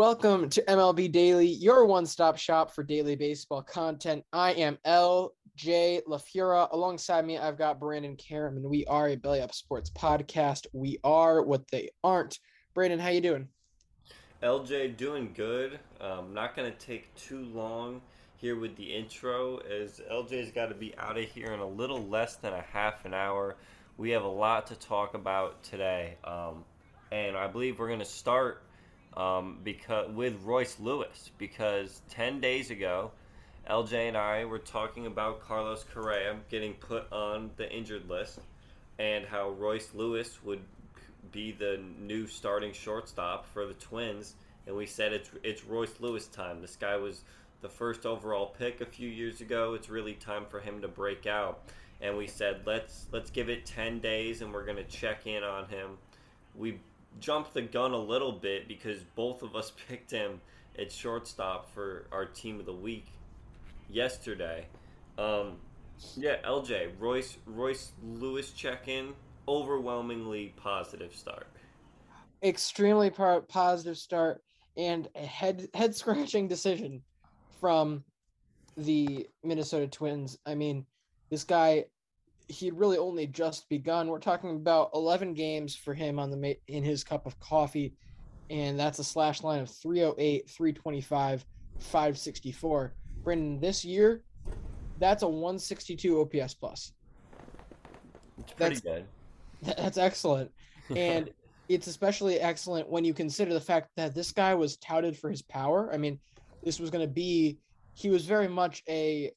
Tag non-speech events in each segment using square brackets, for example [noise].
Welcome to MLB Daily, your one stop shop for daily baseball content. I am LJ LaFura. Alongside me, I've got Brandon Karam, and we are a Belly Up Sports podcast. We are what they aren't. Brandon, how you doing? LJ, doing good. Um, not going to take too long here with the intro, as LJ's got to be out of here in a little less than a half an hour. We have a lot to talk about today, um, and I believe we're going to start um, because with Royce Lewis because ten days ago, LJ and I were talking about Carlos Correa getting put on the injured list and how Royce Lewis would be the new starting shortstop for the Twins, and we said it's it's Royce Lewis time. This guy was the first overall pick a few years ago. It's really time for him to break out. And we said let's let's give it 10 days and we're going to check in on him. We jumped the gun a little bit because both of us [laughs] picked him at shortstop for our team of the week yesterday. Um, yeah, LJ Royce Royce Lewis check in overwhelmingly positive start. Extremely positive start and a head head scratching decision from the Minnesota Twins. I mean, this guy he had really only just begun. We're talking about 11 games for him on the in his cup of coffee, and that's a slash line of 308, 325, 564. Brendan, this year, that's a 162 OPS plus. It's pretty that's, good. [laughs] That's excellent, and [laughs] it's especially excellent when you consider the fact that this guy was touted for his power. I mean, this was going to be he was very much a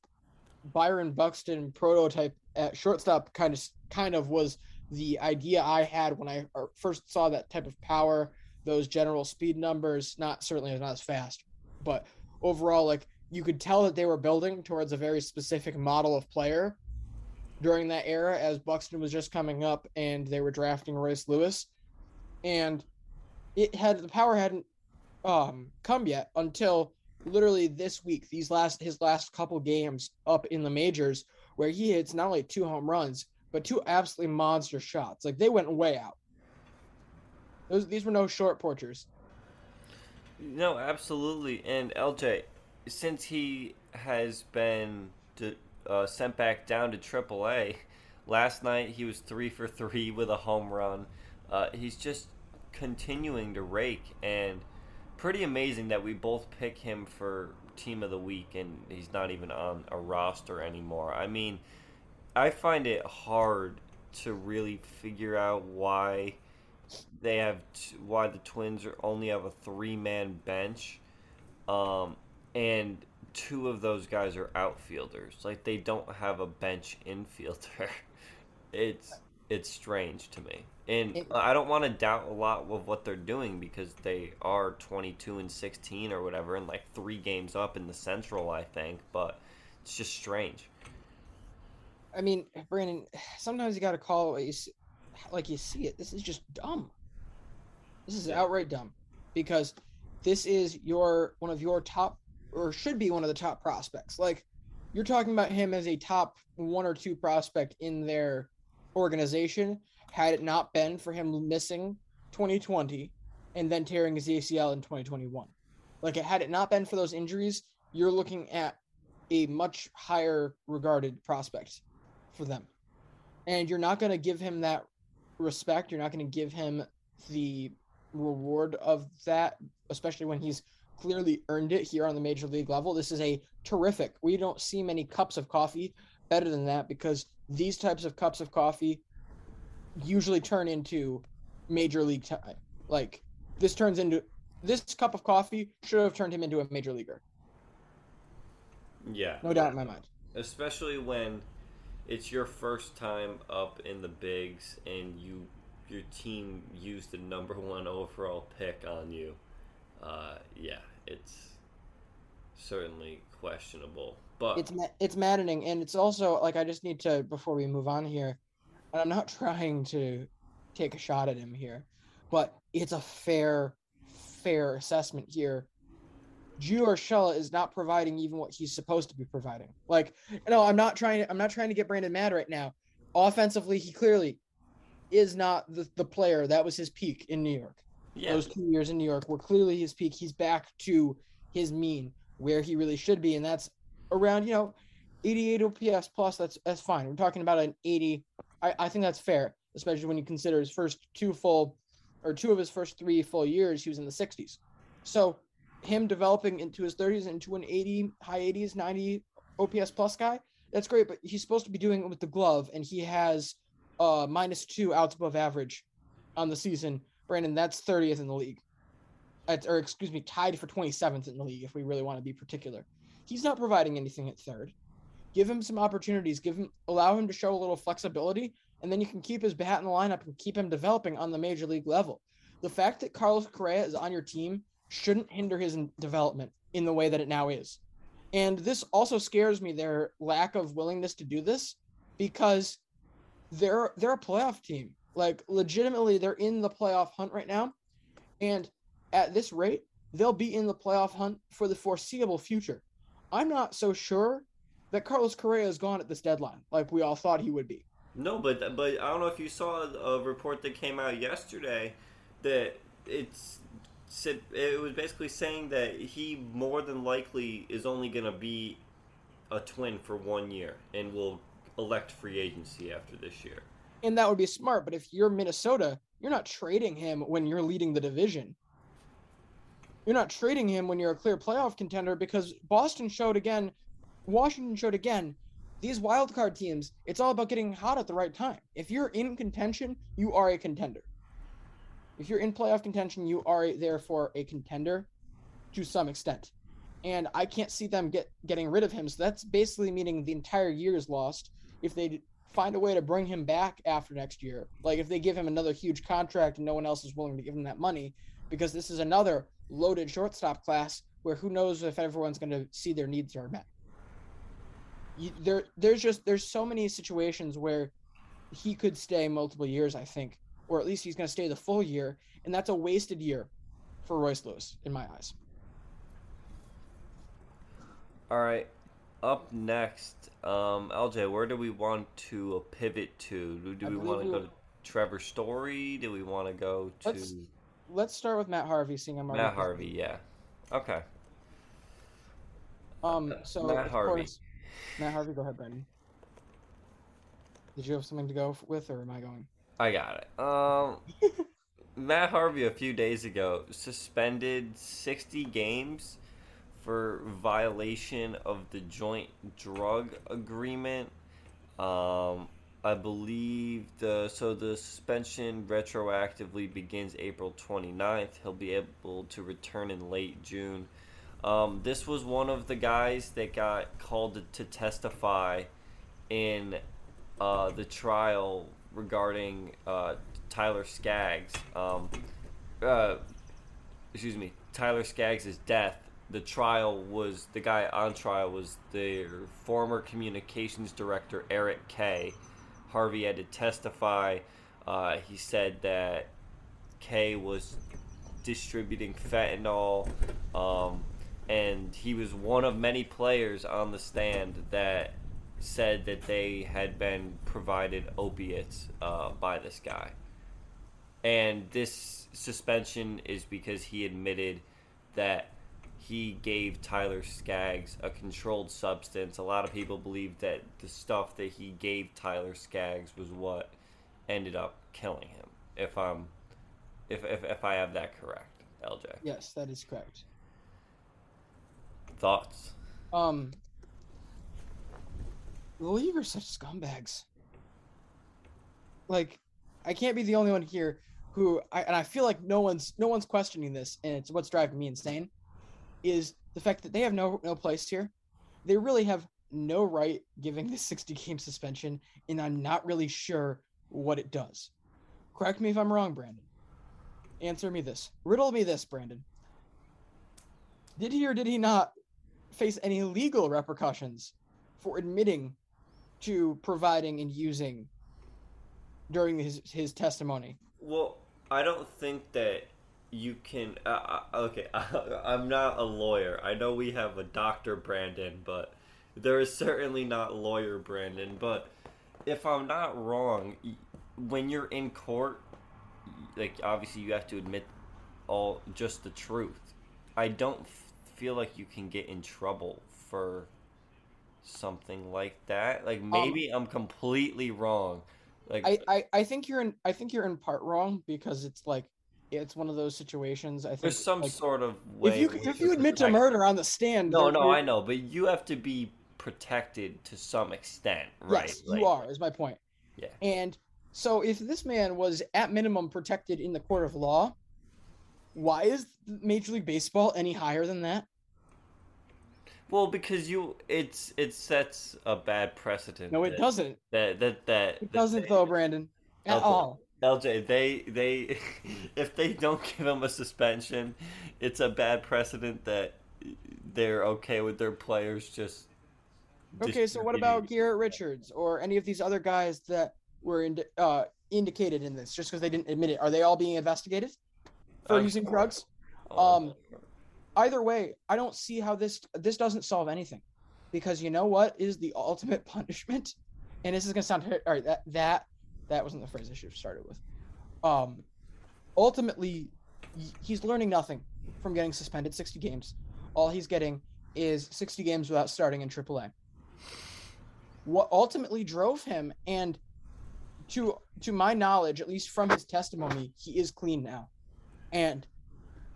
Byron Buxton prototype at shortstop kind of kind of was the idea I had when I first saw that type of power, those general speed numbers. Not certainly not as fast, but overall, like you could tell that they were building towards a very specific model of player during that era, as Buxton was just coming up and they were drafting Royce Lewis, and it had the power hadn't um, come yet until literally this week. These last his last couple games up in the majors where he hits not only two home runs, but two absolutely monster shots. Like they went way out. Those these were no short porchers. No, absolutely. And LJ, since he has been to, uh, sent back down to AAA, last night he was three for three with a home run. Uh, he's just continuing to rake and pretty amazing that we both pick him for team of the week and he's not even on a roster anymore. I mean, I find it hard to really figure out why they have t- why the Twins are only have a three man bench, um, and two of those guys are outfielders. Like they don't have a bench infielder. [laughs] it's it's strange to me, and It- I don't want to doubt a lot of what they're doing because they are twenty two and sixteen or whatever, and like three games up in the Central, I think. But it's just strange. I mean, Brandon, sometimes you got to call it you see, like you see it. This is just dumb. This is outright dumb because this is your one of your top or should be one of the top prospects. Like you're talking about him as a top one or two prospect in their organization had it not been for him missing 2020 and then tearing his ACL in 2021. Like had it not been for those injuries, you're looking at a much higher regarded prospect for them. And you're not going to give him that respect. You're not going to give him the reward of that, especially when he's clearly earned it here on the major league level. This is a terrific. We don't see many cups of coffee better than that because these types of cups of coffee usually turn into major league time. Like this turns into this cup of coffee should have turned him into a major leaguer. Yeah, No doubt in my mind. especially when it's your first time up in the bigs and you your team used the number one overall pick on you. Uh, yeah, it's certainly questionable, but it's it's maddening and it's also like i just need to before we move on here and i'm not [laughs] trying to take a shot at him here but it's a fair fair assessment here Gio Urshela is not providing even what he's supposed to be providing. Like, no, I'm not trying to I'm not trying to get Brandon mad right now. Offensively, he clearly is not the, the player that was his peak in New York yeah, those two years in New York were clearly his peak. He's back to his mean where he really should be, and that's around you know 88 OPS plus. That's that's fine. We're talking about an 80. I, I think that's fair, especially when you consider his first two full or two of his first three full years, he was in the 60s. So him developing into his 30s into an 80, high 80s, 90 OPS plus guy, that's great. But he's supposed to be doing it with the glove, and he has uh minus two outs above average on the season. Brandon, that's 30th in the league. At, or excuse me, tied for 27th in the league if we really want to be particular. He's not providing anything at third. Give him some opportunities. Give him allow him to show a little flexibility, and then you can keep his bat in the lineup and keep him developing on the major league level. The fact that Carlos Correa is on your team shouldn't hinder his development in the way that it now is. And this also scares me their lack of willingness to do this because they're they're a playoff team. Like legitimately they're in the playoff hunt right now. And at this rate, they'll be in the playoff hunt for the foreseeable future. I'm not so sure that Carlos Correa is gone at this deadline, like we all thought he would be. No, but but I don't know if you saw a report that came out yesterday that it's said it was basically saying that he more than likely is only going to be a twin for one year and will elect free agency after this year. And that would be smart. But if you're Minnesota, you're not trading him when you're leading the division. You're not trading him when you're a clear playoff contender because Boston showed again, Washington showed again, these wild card teams, it's all about getting hot at the right time. If you're in contention, you are a contender. If you're in playoff contention, you are therefore a contender to some extent. And I can't see them get getting rid of him. So that's basically meaning the entire year is lost. If they find a way to bring him back after next year, like if they give him another huge contract and no one else is willing to give him that money, because this is another loaded shortstop class where who knows if everyone's going to see their needs are met. You, there, there's just there's so many situations where he could stay multiple years, I think, or at least he's going to stay the full year, and that's a wasted year for Royce Lewis in my eyes. All right. Up next, um, LJ, where do we want to pivot to? Do, do we want to go to Trevor Story? Do we want to go to Let's- Let's start with Matt Harvey, seeing I'm Matt Harvey? Yeah. Okay. Um, so Matt Harvey. course- Matt Harvey, go ahead, Brandon. Did you have something to go with, or am I going? I got it. Um, [laughs] Matt Harvey a few days ago suspended 60 games for violation of the joint drug agreement. Um, I believe the so the suspension retroactively begins April 29th. He'll be able to return in late June. Um, this was one of the guys that got called to testify in uh, the trial regarding uh, Tyler Skaggs. Um, uh, excuse me, Tyler Skaggs' death. The trial was the guy on trial was their former communications director Eric Kay. Harvey had to testify. Uh, he said that Kay was distributing fentanyl, um, and he was one of many players on the stand that said that they had been provided opiates uh, by this guy. And this suspension is because he admitted that he gave Tyler Skaggs a controlled substance. A lot of people believe that the stuff that he gave Tyler Skaggs was what ended up killing him. If I'm, if if, if I have that correct, LJ. Yes, that is correct. Thoughts? Um, the league are such scumbags. Like, I can't be the only one here who, I, and I feel like no one's no one's questioning this, and it's what's driving me insane, is the fact that they have no no place here. They really have no right giving this 60 game suspension, and I'm not really sure what it does. Correct me if I'm wrong, Brandon. Answer me this. Riddle me this, Brandon. Did he or did he not face any legal repercussions for admitting to providing and using during his his testimony? Well, I don't think that you can. Uh, uh okay, [laughs] I'm not a lawyer. I know we have a doctor, Brandon, but there is certainly not lawyer Brandon. But if I'm not wrong, when you're in court, like obviously you have to admit all just the truth. I don't feel like you can get in trouble for something like that. Like maybe um, I'm completely wrong. Like I, I, I think you're in I think you're in part wrong because it's like it's one of those situations. I think there's some like, sort of way. If you if you admit to murder on the stand, no, no, I know, but you have to be protected to some extent, right? Yes, like, you are. Is my point. Yeah. And so if this man was at minimum protected in the court of law, why is Major League Baseball any higher than that? Well, because you, it's it sets a bad precedent. No, it that, doesn't. That that that it that doesn't they, though, Brandon. At all. LJ, they they [laughs] if they don't [laughs] give him a suspension, it's a bad precedent that they're okay with their players just. Okay, so what about Garrett Richards or any of these other guys that were in, uh, indicated in this just because they didn't admit it? Are they all being investigated for um, using drugs? Um, either way, I don't see how this this doesn't solve anything, because you know what is the ultimate [laughs] punishment, and this is gonna sound all right. That that that wasn't the phrase I should have started with. Um, ultimately, he's learning nothing from getting suspended 60 games. All he's getting is 60 games without starting in AAA. What ultimately drove him, and to to my knowledge, at least from his testimony, he is clean now. And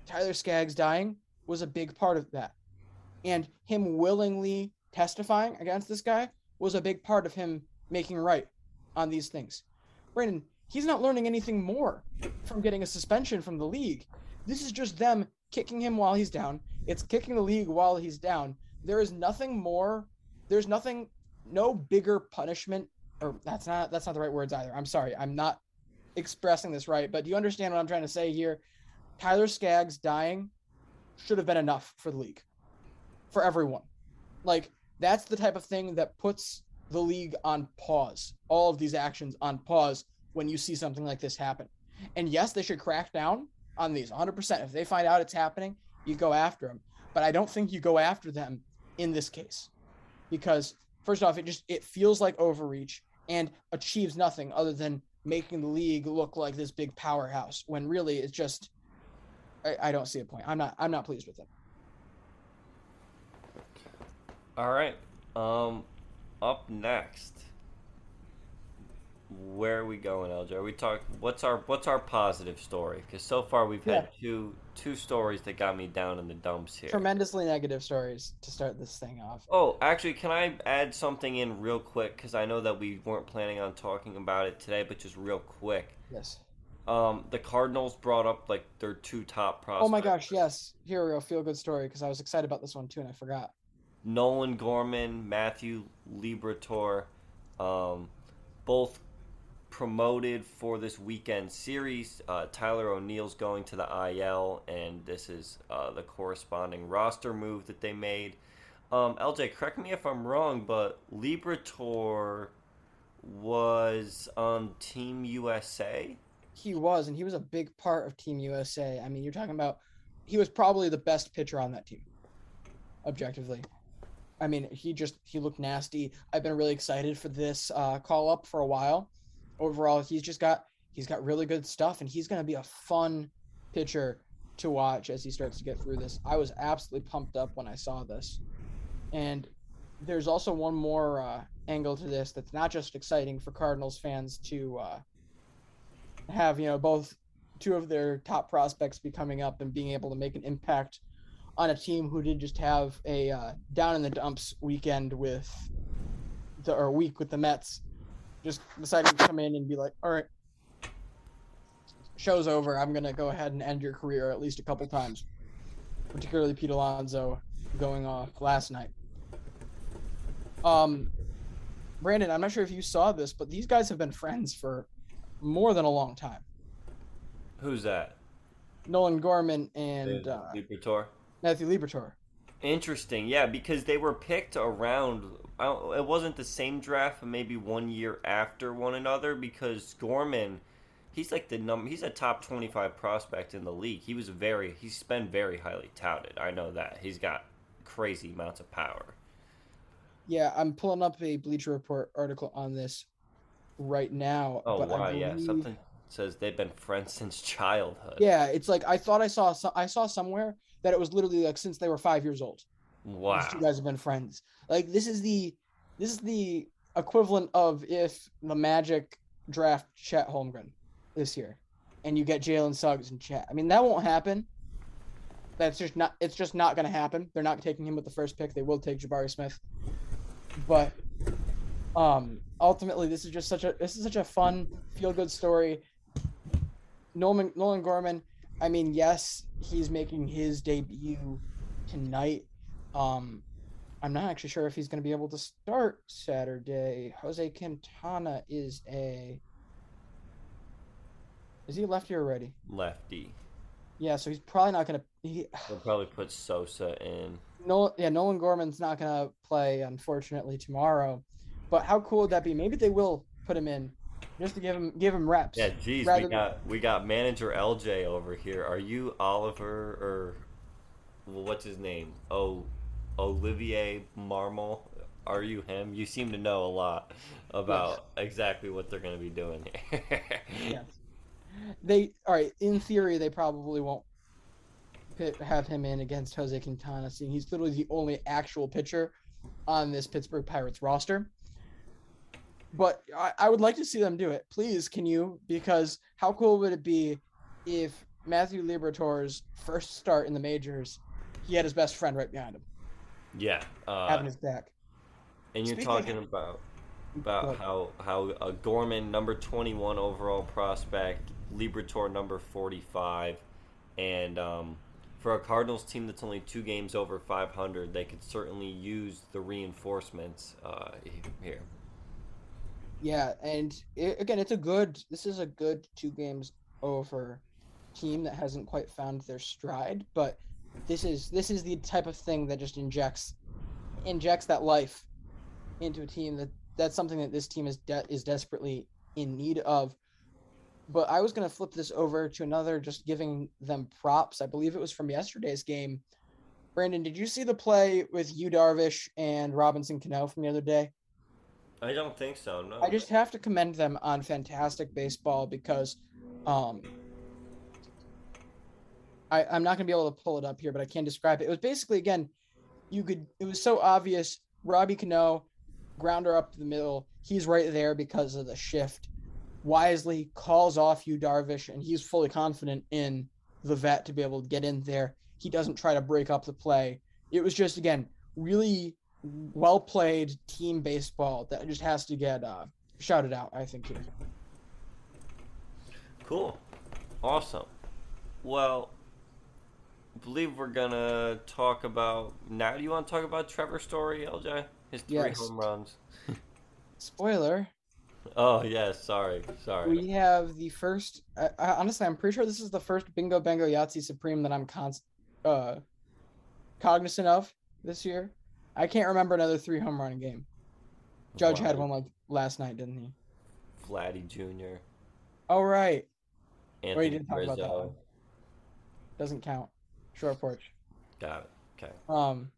Tyler Skaggs dying was a big part of that. And him willingly testifying against this guy was a big part of him making right on these things. Brandon, he's not learning anything more from getting a suspension from the league. This is just them kicking him while he's down. It's kicking the league while he's down. There is nothing more. There's nothing, no bigger punishment, or that's not that's not the right words either. I'm sorry, I'm not expressing this right. But do you understand what I'm trying to say here? Tyler Skaggs dying should have been enough for the league, for everyone. Like that's the type of thing that puts the league on pause. All of these actions on pause when you see something like this happen. And yes, they should crack down on these 100%. If they find out it's happening, you go after them. But I don't think you go after them in this case because first off, it just it feels like overreach and achieves nothing other than making the league look like this big powerhouse when really it's just I, I don't see a point. I'm not I'm not pleased with it. All right. Um up next where are we going, LJ? Are we talk? What's our what's our positive story? Because so far we've had two two stories that got me down in the dumps here. Tremendously negative stories to start this thing off. Oh, actually, can I add something in real quick? Because I know that we weren't planning on talking about it today, but just real quick. Yes. Um, the Cardinals brought up like their two top prospects. Oh my gosh, yes. Here we go. Feel good story because I was excited about this one too and I forgot. Nolan Gorman, Matthew Liberatore, um, both promoted for this weekend series. Uh, Tyler O'Neill's going to the IL, and this is uh, the corresponding roster move that they made. Um, LJ, correct me if I'm wrong, but Liberatore was on Team USA. He was, and he was a big part of Team USA. I mean, you're talking about he was probably the best pitcher on that team, objectively. I mean, he just he looked nasty. I've been really excited for this uh, call up for a while. Overall, he's just got he's got really good stuff, and he's going to be a fun pitcher to watch as he starts to get through this. I was absolutely pumped up when I saw this, and there's also one more uh, angle to this that's not just exciting for Cardinals fans to uh, have you know both two of their top prospects be coming up and being able to make an impact on a team who did just have a uh, down in the dumps weekend with the or week with the Mets, just deciding to come in and be like, all right, show's over. I'm gonna go ahead and end your career at least a couple times, particularly Pete Alonso going off last night. Um, Brandon, I'm not sure if you saw this, but these guys have been friends for more than a long time. Who's that? Nolan Gorman and uh. Matthew Liberatore. Interesting, yeah, because they were picked around. it wasn't the same draft, but maybe one year after one another. Because Gorman, he's like the number. He's a top twenty-five prospect in the league. He was very. He's been very highly touted. I know that he's got crazy amounts of power. Yeah, I'm pulling up a Bleacher Report article on this right now. Oh wow, believe... yeah, something says they've been friends since childhood. Yeah, it's like I thought I saw. I saw somewhere that it was literally like since they were five years old. Wow, These two guys have been friends. Like this is the this is the equivalent of if the Magic draft Chet Holmgren this year, and you get Jalen Suggs and Chet. I mean that won't happen. That's just not. It's just not going to happen. They're not taking him with the first pick. They will take Jabari Smith, but um, ultimately, this is just such a this is such a fun, feel good story. Nolan Nolan Gorman. I mean, yes, he's making his debut tonight. Um, I'm not actually sure if he's going to be able to start Saturday. Jose Quintana is a. Is he lefty righty? Lefty. Yeah, so he's probably not going to. He, [sighs] He'll probably put Sosa in. No, yeah, Nolan Gorman's not going to play, unfortunately, tomorrow. But how cool would that be? Maybe they will put him in just to give him give him reps. Yeah, geez, we got we got manager LJ over here. Are you Oliver or well, what's his name? Oh, Olivier Marmol. Are you him? You seem to know a lot about yes. exactly what they're going to be doing here. [laughs] yes. They all right. In theory, they probably won't have him in against Jose Quintana, seeing he's literally the only actual pitcher on this Pittsburgh Pirates roster but I, I would like to see them do it. Please, can you? Because how cool would it be if Matthew Liberatore's first start in the majors, he had his best friend right behind him. Yeah, uh, having his back. And you're Speaking talking of, about about how how a Gorman number 21 overall prospect, Liberatore number 45, and um, for a Cardinals team that's only two games over 500, they could certainly use the reinforcements uh, here. Yeah, and it, again, it's a good. This is a good two games over team that hasn't quite found their stride, but this is this is the type of thing that just injects injects that life into a team that that's something that this team is de- is desperately in need of. But I was going to flip this over to another, just giving them props. I believe it was from yesterday's game. Brandon, did you see the play with Yu Darvish and Robinson Cano from the other day? I don't think so. No. I just have to commend them on fantastic baseball because um, I, I'm not gonna be able to pull it up here, but I can describe it. It was basically again, you could it was so obvious. Robbie Cano, grounder up to the middle. He's right there because of the shift. wisely calls off Yu Darvish, and he's fully confident in the vet to be able to get in there. He doesn't try to break up the play. It was just again really well played team baseball that just has to get uh, shouted out. I think here. Cool. Awesome. Well, I believe we're gonna talk about now. Do you want to talk about Trevor Story, LJ? His three Yes. home runs. [laughs] Spoiler: Oh yeah, sorry, sorry. We have the first. I, I, honestly, I'm pretty sure this is the first Bingo Bango Yahtzee Supreme that I'm cons- uh, cognizant of this year. I can't remember another three home run game. Judge had one like last night, didn't he? Vladdy Jr. Oh right, Anthony didn't talk about that one. doesn't count. Short porch. Got it. Okay. Um,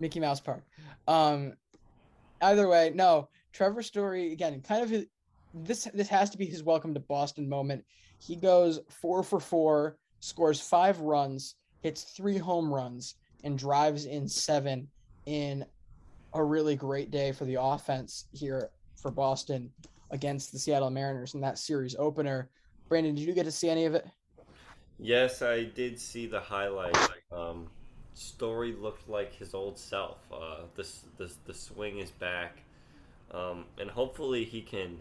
Mickey Mouse Park. Um, either way, no. Trevor Story again, kind of his, this. This has to be his welcome to Boston moment. He goes four for four, scores five runs, hits three home runs, and drives in seven in a really great day for the offense here for Boston against the Seattle Mariners in that series opener. Brandon, did you get to see any of it? Yes, I did see the highlight. Um, Story looked like his old self. Uh, this, the swing is back, um, and hopefully he can.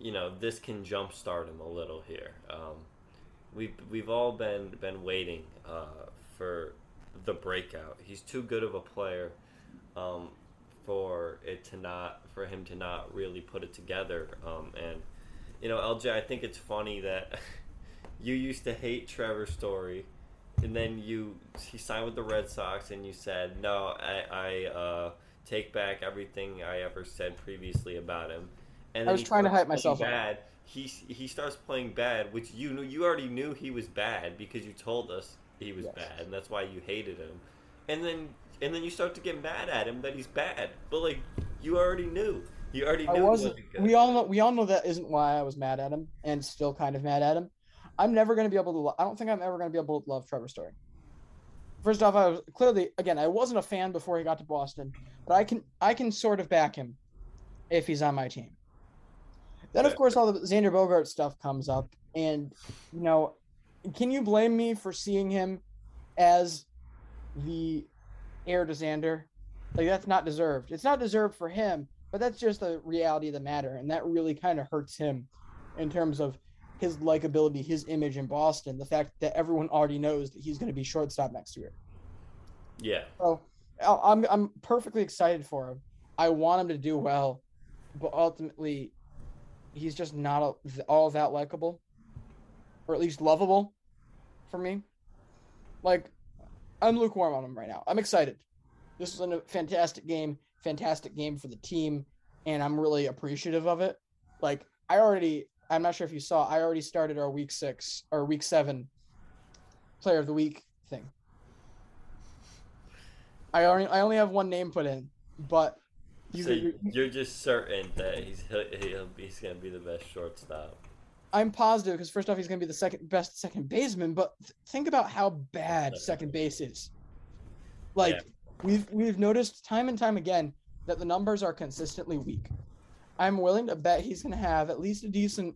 You know, this can jumpstart him a little here. Um, we've we've all been been waiting uh, for the breakout. He's too good of a player um, for it to not for him to not really put it together. Um, and you know, LJ, I think it's funny that [laughs] you used to hate Trevor Story, and then you he signed with the Red Sox, and you said, "No, I, I uh, take back everything I ever said previously about him." And I was trying to hype myself playing up. bad. He he starts playing bad, which you knew you already knew he was bad because you told us he was Yes. bad, and that's why you hated him. And then and then you start to get mad at him that he's bad, but like you already knew. You already knew. I wasn't. good. We all know. We all know that isn't why I was mad at him, and still kind of mad at him. I'm never going to be able to. lo- I don't think I'm ever going to be able to love Trevor Story. First off, I was clearly again. I wasn't a fan before he got to Boston, but I can. I can sort of back him if he's on my team. Then, of course, all the Xander Bogaerts stuff comes up, and you know, can you blame me for seeing him as the heir to Xander? Like that's not deserved. It's not deserved for him, but that's just the reality of the matter, and that really kind of hurts him in terms of his likability, his image in Boston. The fact that everyone already knows that he's going to be shortstop next year. yeah. So I'm I'm perfectly excited for him. I want him to do well, but ultimately, he's just not all that likable, or at least lovable, for me. Like, I'm lukewarm on him right now. I'm excited. This is a fantastic game, fantastic game for the team, and I'm really appreciative of it. Like, I already, I'm not sure if you saw, I already started our week six or week seven player of the week thing. I only I only have one name put in, but you, so you- you're just certain that he's he'll, he'll, he's gonna be the best shortstop. I'm positive because first off he's going to be the second best second baseman, but th- think about how bad second base is. Like Yeah. we've we've noticed time and time again that the numbers are consistently weak. I'm willing to bet he's going to have at least a decent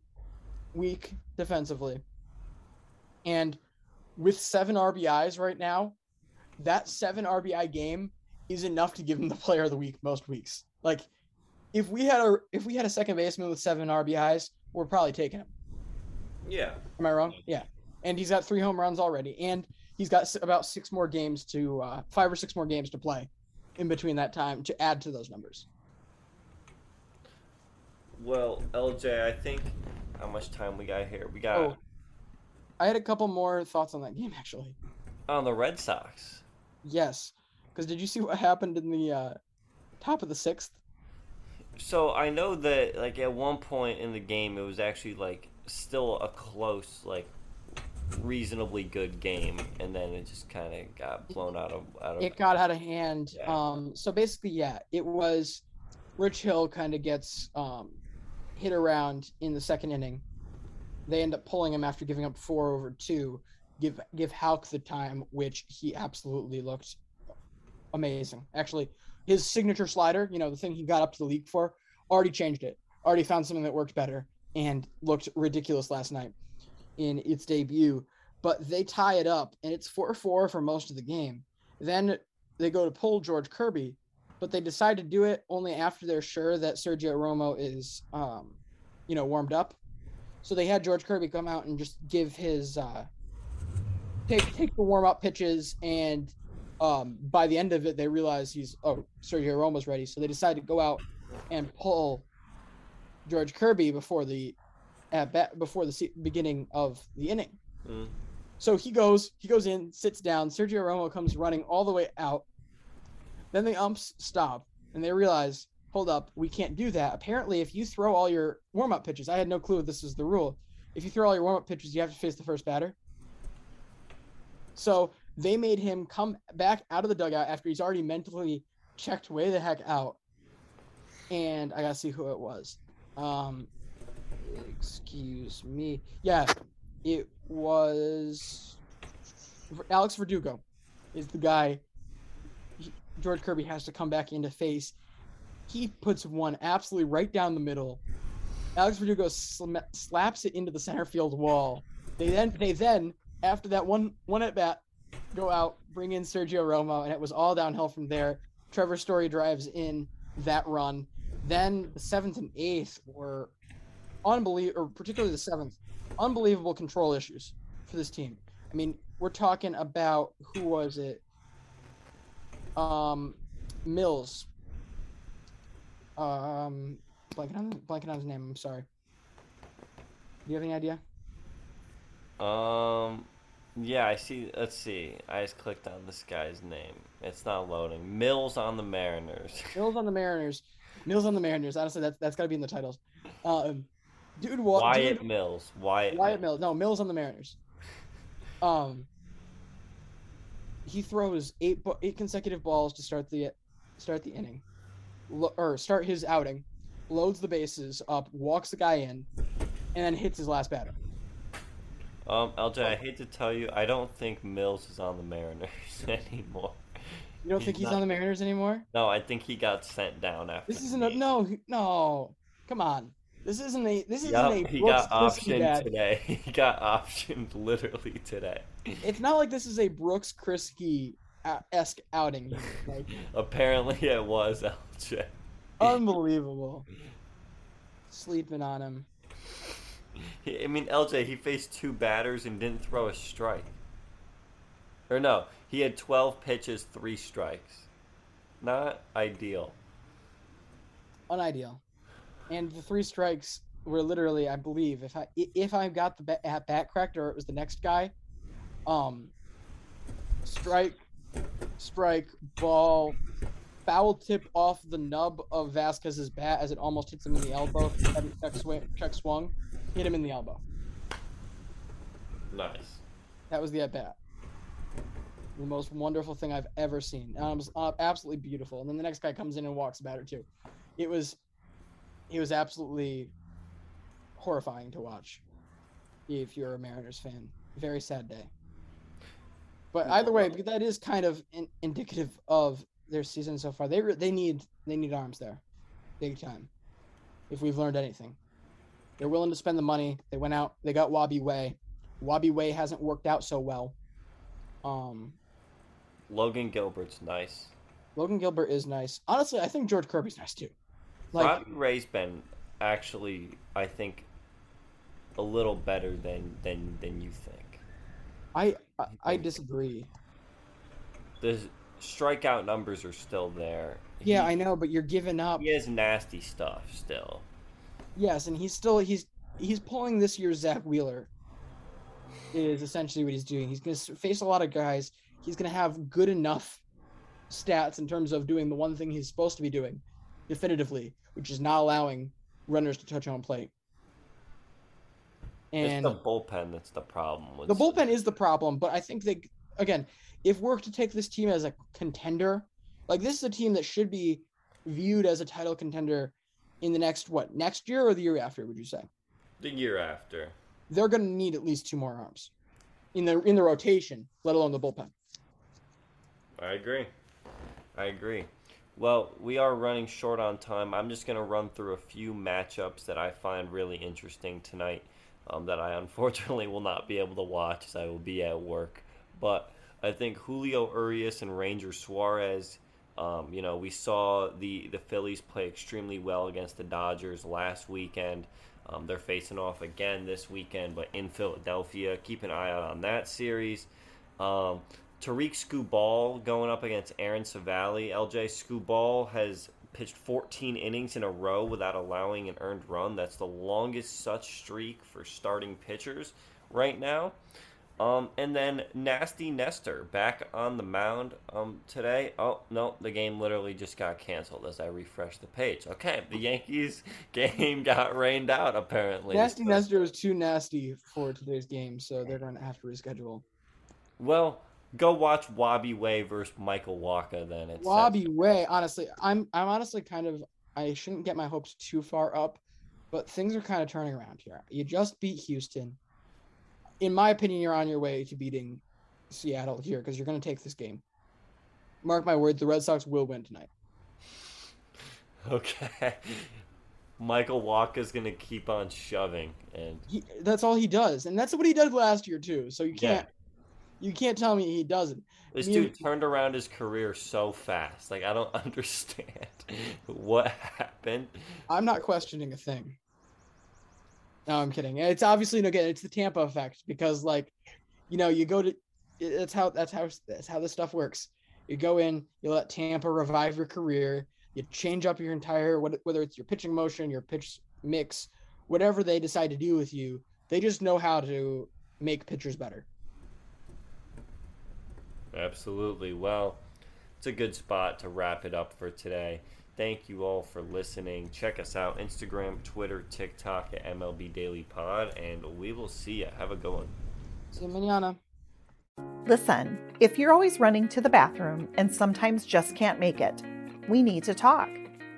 week defensively. And with 7 RBIs right now, that 7 RBI game is enough to give him the player of the week most weeks. Like if we had a if we had a second baseman with 7 RBIs, we're probably taking him. Yeah. Am I wrong? Yeah. And he's got three home runs already, and he's got about six more games to uh, five or six more games to play in between that time to add to those numbers. Well, LJ, I think how much time we got here? We got Oh, I had a couple more thoughts on that game actually. on the Red Sox. Yes, because did you see what happened in the uh, top of the sixth? So I know that like at one point in the game, it was actually like still a close, like reasonably good game, and then it just kind of got blown out of out of. It got out of hand. Yeah. Um, so basically, yeah, it was Rich Hill kind of gets um, hit around in the second inning. They end up pulling him after giving up four over two. Give give Hauk the time, which he absolutely looked amazing. Actually, his signature slider, you know, the thing he got up to the league for, already changed it. already found something that worked better and looked ridiculous last night in its debut. But they tie it up, and it's 4 4 for most of the game. Then they go to pull George Kirby, but they decide to do it only after they're sure that Sergio Romo is, um, you know, warmed up. So they had George Kirby come out and just give his uh, take take the warm up pitches, and um, by the end of it, they realize he's oh Sergio Romo's ready, so they decide to go out and pull George Kirby before the at bat before the se- beginning of the inning. Mm. So he goes, he goes in, sits down. Sergio Romo comes running all the way out. Then the umps stop and they realize, hold up, we can't do that. Apparently, if you throw all your warm up pitches, I had no clue this was the rule. If you throw all your warm up pitches, you have to face the first batter. So they made him come back out of the dugout after he's already mentally checked way the heck out. And I gotta see who it was. Um, excuse me. Yeah, it was Alex Verdugo is the guy George Kirby has to come back into face. He puts one absolutely right down the middle. Alex Verdugo slaps it into the center field wall. They then they then after that one one at bat go out bring in Sergio Romo and it was all downhill from there. Trevor Story drives in that run. Then the seventh and eighth were unbelievable, or particularly the seventh, unbelievable control issues for this team. I mean, we're talking about who was it? Um, Mills. Um, blanking on blanking on his name. I'm sorry. Do you have any idea? Um, yeah, I see. Let's see. I just clicked on this guy's name. It's not loading. Mills on the Mariners. Mills on the Mariners. Mills on the Mariners. Honestly, that's that's got to be in the titles. Um, dude, wa- Wyatt dude, Mills. Wyatt. Wyatt Mills. Mills. No, Mills on the Mariners. Um, he throws eight eight consecutive balls to start the start the inning, Lo- or start his outing, loads the bases up, walks the guy in, and then hits his last batter. Um, LJ, I hate to tell you, I don't think Mills is on the Mariners [laughs] anymore. You don't He's think he's not- on the Mariners anymore? No, I think he got sent down after. This isn't a no, no. Come on, this isn't a this isn't Yup, a he Brooks got optioned today. [laughs] He got optioned literally today. It's not like this is a Brooks Kriske uh, esque outing. Like [laughs] Apparently, it was [laughs] LJ. unbelievable. Sleeping on him. I mean, LJ, he faced two batters and didn't throw a strike. Or no, he had 12 pitches, three strikes. Not ideal. unideal. And the three strikes were literally, I believe, if I if I got the bat, at bat correct or it was the next guy, um, strike, strike, ball, foul tip off the nub of Vasquez's bat as it almost hits him in the elbow. Check, swing, check swung, hit him in the elbow. Nice. That was the at bat. The most wonderful thing I've ever seen. And it was uh, absolutely beautiful. And then the next guy comes in and walks about it too. It was, it was absolutely horrifying to watch. If you're a Mariners fan, very sad day. But either way, that is kind of in, indicative of their season so far. They re- they need they need arms there, big time. If we've learned anything, they're willing to spend the money. They went out. They got Wabi Way. Wabi Way hasn't worked out so well. Um, Logan Gilbert's nice. Logan Gilbert is nice. Honestly, I think George Kirby's nice too. Like, Robbie Ray's been actually, I think, a little better than than than you think. I, I I disagree. The strikeout numbers are still there. Yeah, He- I know, but you're giving up. He has nasty stuff still. Yes, and he's still he's he's pulling this year's Zack Wheeler. Is essentially what he's doing. He's going to face a lot of guys. He's going to have good enough stats in terms of doing the one thing he's supposed to be doing, definitively, which is not allowing runners to touch home plate. And it's the bullpen that's the problem. With the bullpen is the problem, but I think they again, if we're to take this team as a contender, like this is a team that should be viewed as a title contender in the next what next year or the year after? Would you say the year after. they're going to need at least two more arms in the in the rotation, let alone the bullpen? I agree. I agree. Well, we are running short on time. I'm just going to run through a few matchups that I find really interesting tonight um, that I [laughs] unfortunately will not be able to watch as I will be at work. But I think Julio Urias and Ranger Suarez. Um, you know, we saw the the Phillies play extremely well against the Dodgers last weekend. Um, they're facing off again this weekend, but in Philadelphia. Keep an eye out on that series. Um, Tarik Skubal going up against Aaron Civale. LJ Skubal has pitched 14 innings in a row without allowing an earned run. That's the longest such streak for starting pitchers right now. Um, and then Nasty Nestor back on the mound um, today. Oh, no, the game literally just got canceled as I refresh the page. Okay, the [laughs] Yankees game got rained out apparently. Nasty Nestor was too nasty for today's game, so they're going to have to reschedule. Well, go watch Wabi Way versus Michael Wacha then. It's Wabi Way, honestly, I'm I'm honestly kind of I shouldn't get my hopes too far up, but things are kind of turning around here. You just beat Houston in my opinion, you're on your way to beating Seattle here because you're going to take this game. Mark my words, the Red Sox will win tonight. [laughs] Okay. Michael Wacha's going to keep on shoving and he, that's all he does. And that's what he did last year too. So you can't yeah. You can't tell me he doesn't. This dude turned around his career so fast. Like I don't [laughs] understand what happened. I'm not questioning a thing. No, I'm kidding. It's obviously no. again, it's the Tampa effect because like, you know, you go to that's how that's how that's how this stuff works. You go in, you let Tampa revive your career. You change up your entire whether it's your pitching motion, your pitch mix, whatever they decide to do with you. They just know how to make pitchers better. Absolutely. Well, it's a good spot to wrap it up for today. Thank you all for listening. Check us out Instagram, Twitter, TikTok at MLB Daily Pod, and we will see you. Have a good one. See you manana. Listen, if you're always running to the bathroom and sometimes just can't make it, we need to talk.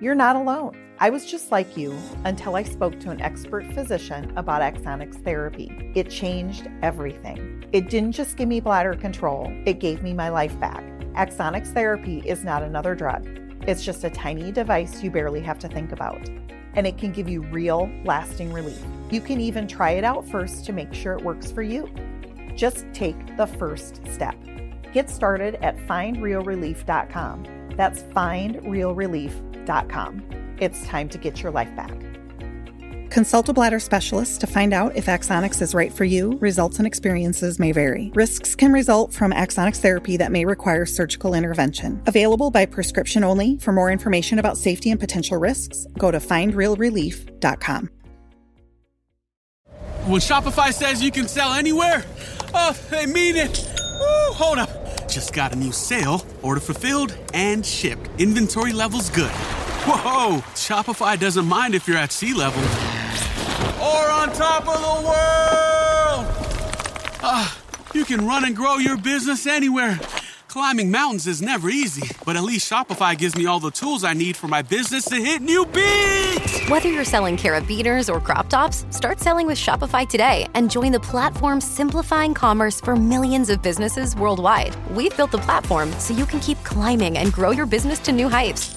You're not alone. I was just like you until I spoke to an expert physician about Axonics therapy. It changed everything. It didn't just give me bladder control, it gave me my life back. Axonics therapy is not another drug. It's just a tiny device you barely have to think about, and it can give you real, lasting relief. You can even try it out first to make sure it works for you. Just take the first step. Get started at findrealrelief.com. That's findrealrelief.com. It's time to get your life back. Consult a bladder specialist to find out if Axonics is right for you. Results and experiences may vary. Risks can result from Axonics therapy that may require surgical intervention. Available by prescription only. For more information about safety and potential risks, go to findrealrelief.com. When Shopify says you can sell anywhere, oh, they mean it. Woo, hold up. Just got a new sale, order fulfilled and shipped. Inventory levels good. Whoa, Shopify doesn't mind if you're at sea level or on top of the world. Ah, you can run and grow your business anywhere. Climbing mountains is never easy, but at least Shopify gives me all the tools I need for my business to hit new peaks. Whether you're selling carabiners or crop tops, start selling with Shopify today and join the platform simplifying commerce for millions of businesses worldwide. We've built the platform so you can keep climbing and grow your business to new heights.